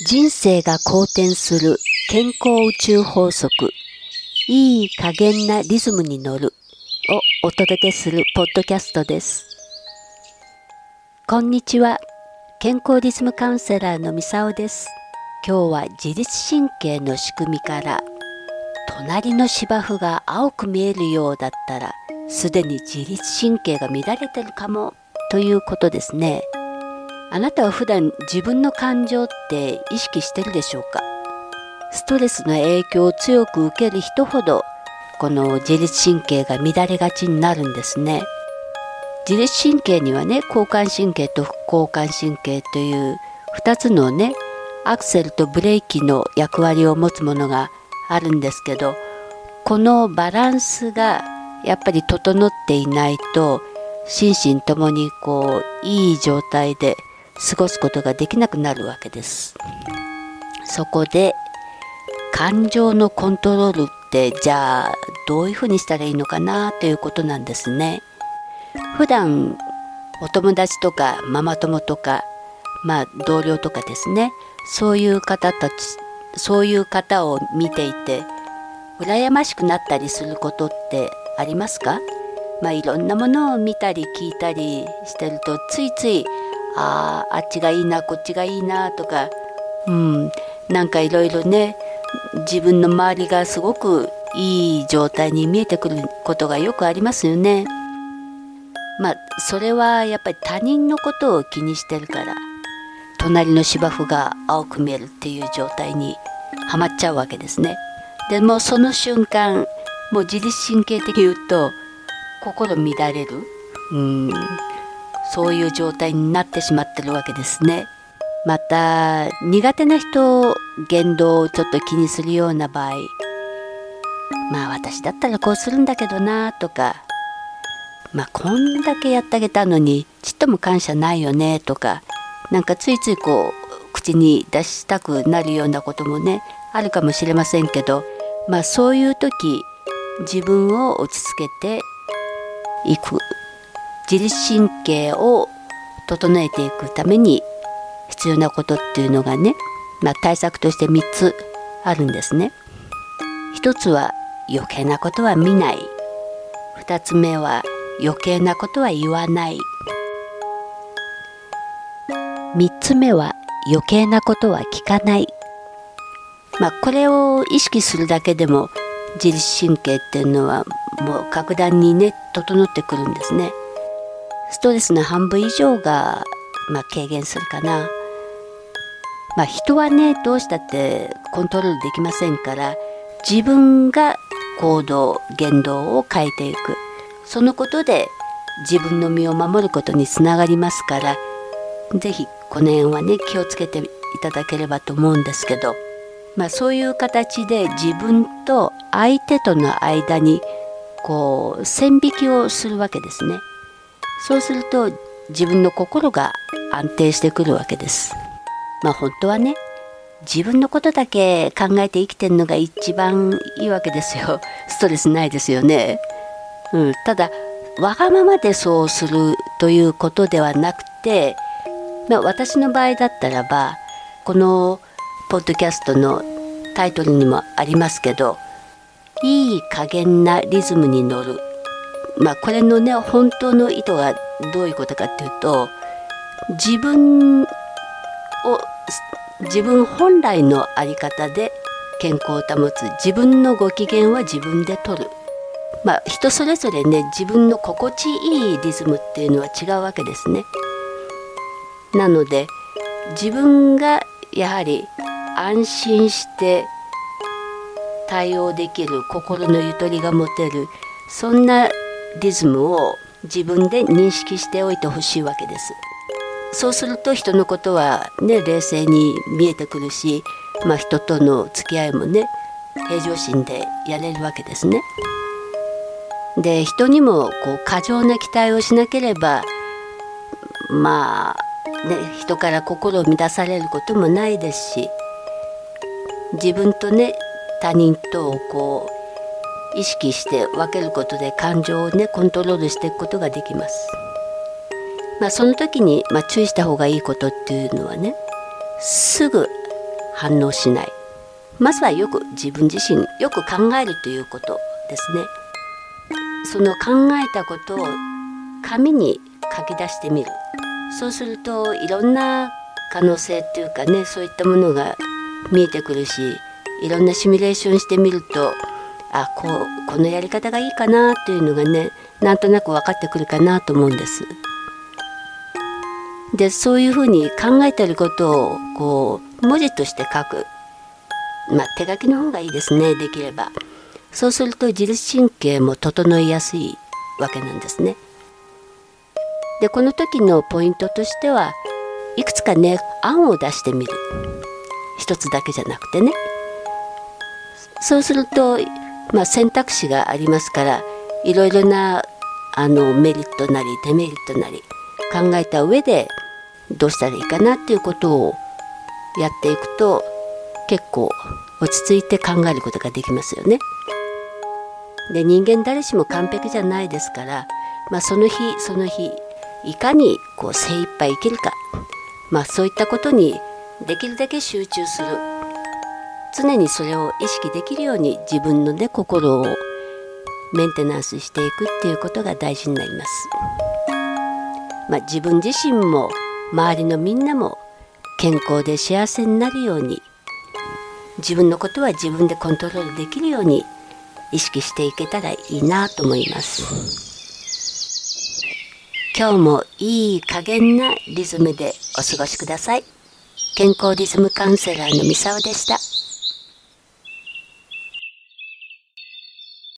人生が好転する健康宇宙法則。いい加減なリズムに乗る。をお届けするポッドキャストです。こんにちは。健康リズムカウンセラーのみさおです。今日は自律神経の仕組みから隣の芝生が青く見えるようだったらすでに自律神経が乱れてるかもということですね。あなたは普段自分の感情って意識してるでしょうか？ストレスの影響を強く受ける人ほどこの自律神経が乱れがちになるんですね。自律神経にはね交感神経と副交感神経という2つのねアクセルとブレーキの役割を持つものがあるんですけどこのバランスがやっぱり整っていないと心身ともにこういい状態で過ごすことができなくなるわけです。そこで感情のコントロールってじゃあどういうふうにしたらいいのかなということなんですね。普段お友達とかママ友とかまあ同僚とかですねそういう方たちそういう方を見ていて羨ましくなったりすることってありますか？まあいろんなものを見たり聞いたりしてるとついついあああっちがいいなこっちがいいなとかうんなんかいろいろね自分の周りがすごくいい状態に見えてくることがよくありますよね。まあそれはやっぱり他人のことを気にしてるから隣の芝生が青く見えるっていう状態にはまっちゃうわけですね。でもその瞬間もう自律神経的に言うと心乱れるうんそういう状態になってしまってるわけですね。また苦手な人言動をちょっと気にするような場合まあ私だったらこうするんだけどなとかまあこんだけやってあげたのにちっとも感謝ないよねとかなんかついついこう口に出したくなるようなこともねあるかもしれませんけどまあそういう時自分を落ち着けていく自律神経を整えていくために必要なことっていうのがね、まあ、対策として3つあるんですね。1つは余計なことは見ない2つ目は余計なことは言わない3つ目は余計なことは聞かないまあこれを意識するだけでも自律神経っていうのはもう格段にね整ってくるんですね。ストレスの半分以上が、まあ、軽減するかな。まあ、人はねどうしたってコントロールできませんから自分が行動言動を変えていくそのことで自分の身を守ることにつながりますから是非この辺はね気をつけていただければと思うんですけど、まあ、そういう形で自分と相手との間にこう線引きをするわけですね。そうすると自分の心が安定してくるわけです。まあ本当はね自分のことだけ考えて生きてるのが一番いいわけですよ。ストレスないですよね。うん、ただわがままでそうするということではなくて、まあ、私の場合だったらばこのポッドキャストのタイトルにもありますけどいい加減なリズムに乗るまあこれのね本当の意図はどういうことかっていうと自分を自分本来の在り方で健康を保つ自分のご機嫌は自分で取るまあ人それぞれね自分の心地いいリズムっていうのは違うわけですね。なので自分がやはり安心して対応できる心のゆとりが持てるそんなリズムを自分で認識しておいてほしいわけです。そうすると人のことはね冷静に見えてくるし、まあ、人との付き合いもね平常心でやれるわけですね。で人にもこう過剰な期待をしなければまあね人から心を乱されることもないですし自分とね他人とをこう意識して分けることで感情をねコントロールしていくことができます。まあ、その時に、まあ、注意した方がいいことっていうのはねすぐ反応しない。まずはよく自分自身よく考えるということですね。その考えたことを紙に書き出してみる。そうするといろんな可能性っていうかねそういったものが見えてくるしいろんなシミュレーションしてみるとあこうこのやり方がいいかなっていうのがねなんとなく分かってくるかなと思うんです。でそういうふうに考えてることをこう文字として書く、まあ、手書きの方がいいですねできればそうすると自律神経も整いやすいわけなんですね。でこの時のポイントとしてはいくつかね案を出してみる一つだけじゃなくてねそうすると、まあ、選択肢がありますからいろいろなあのメリットなりデメリットなり考えた上でどうしたらいいかなっていうことをやっていくと結構落ち着いて考えることができますよね。で人間誰しも完璧じゃないですから、まあ、その日その日いかにこう精一杯生きるか、まあ、そういったことにできるだけ集中する常にそれを意識できるように自分のね心をメンテナンスしていくっていうことが大事になります。まあ、自分自身も周りのみんなも健康で幸せになるように自分のことは自分でコントロールできるように意識していけたらいいなと思います今日もいい加減なリズムでお過ごしください健康リズムカウンセラーのミサオでした。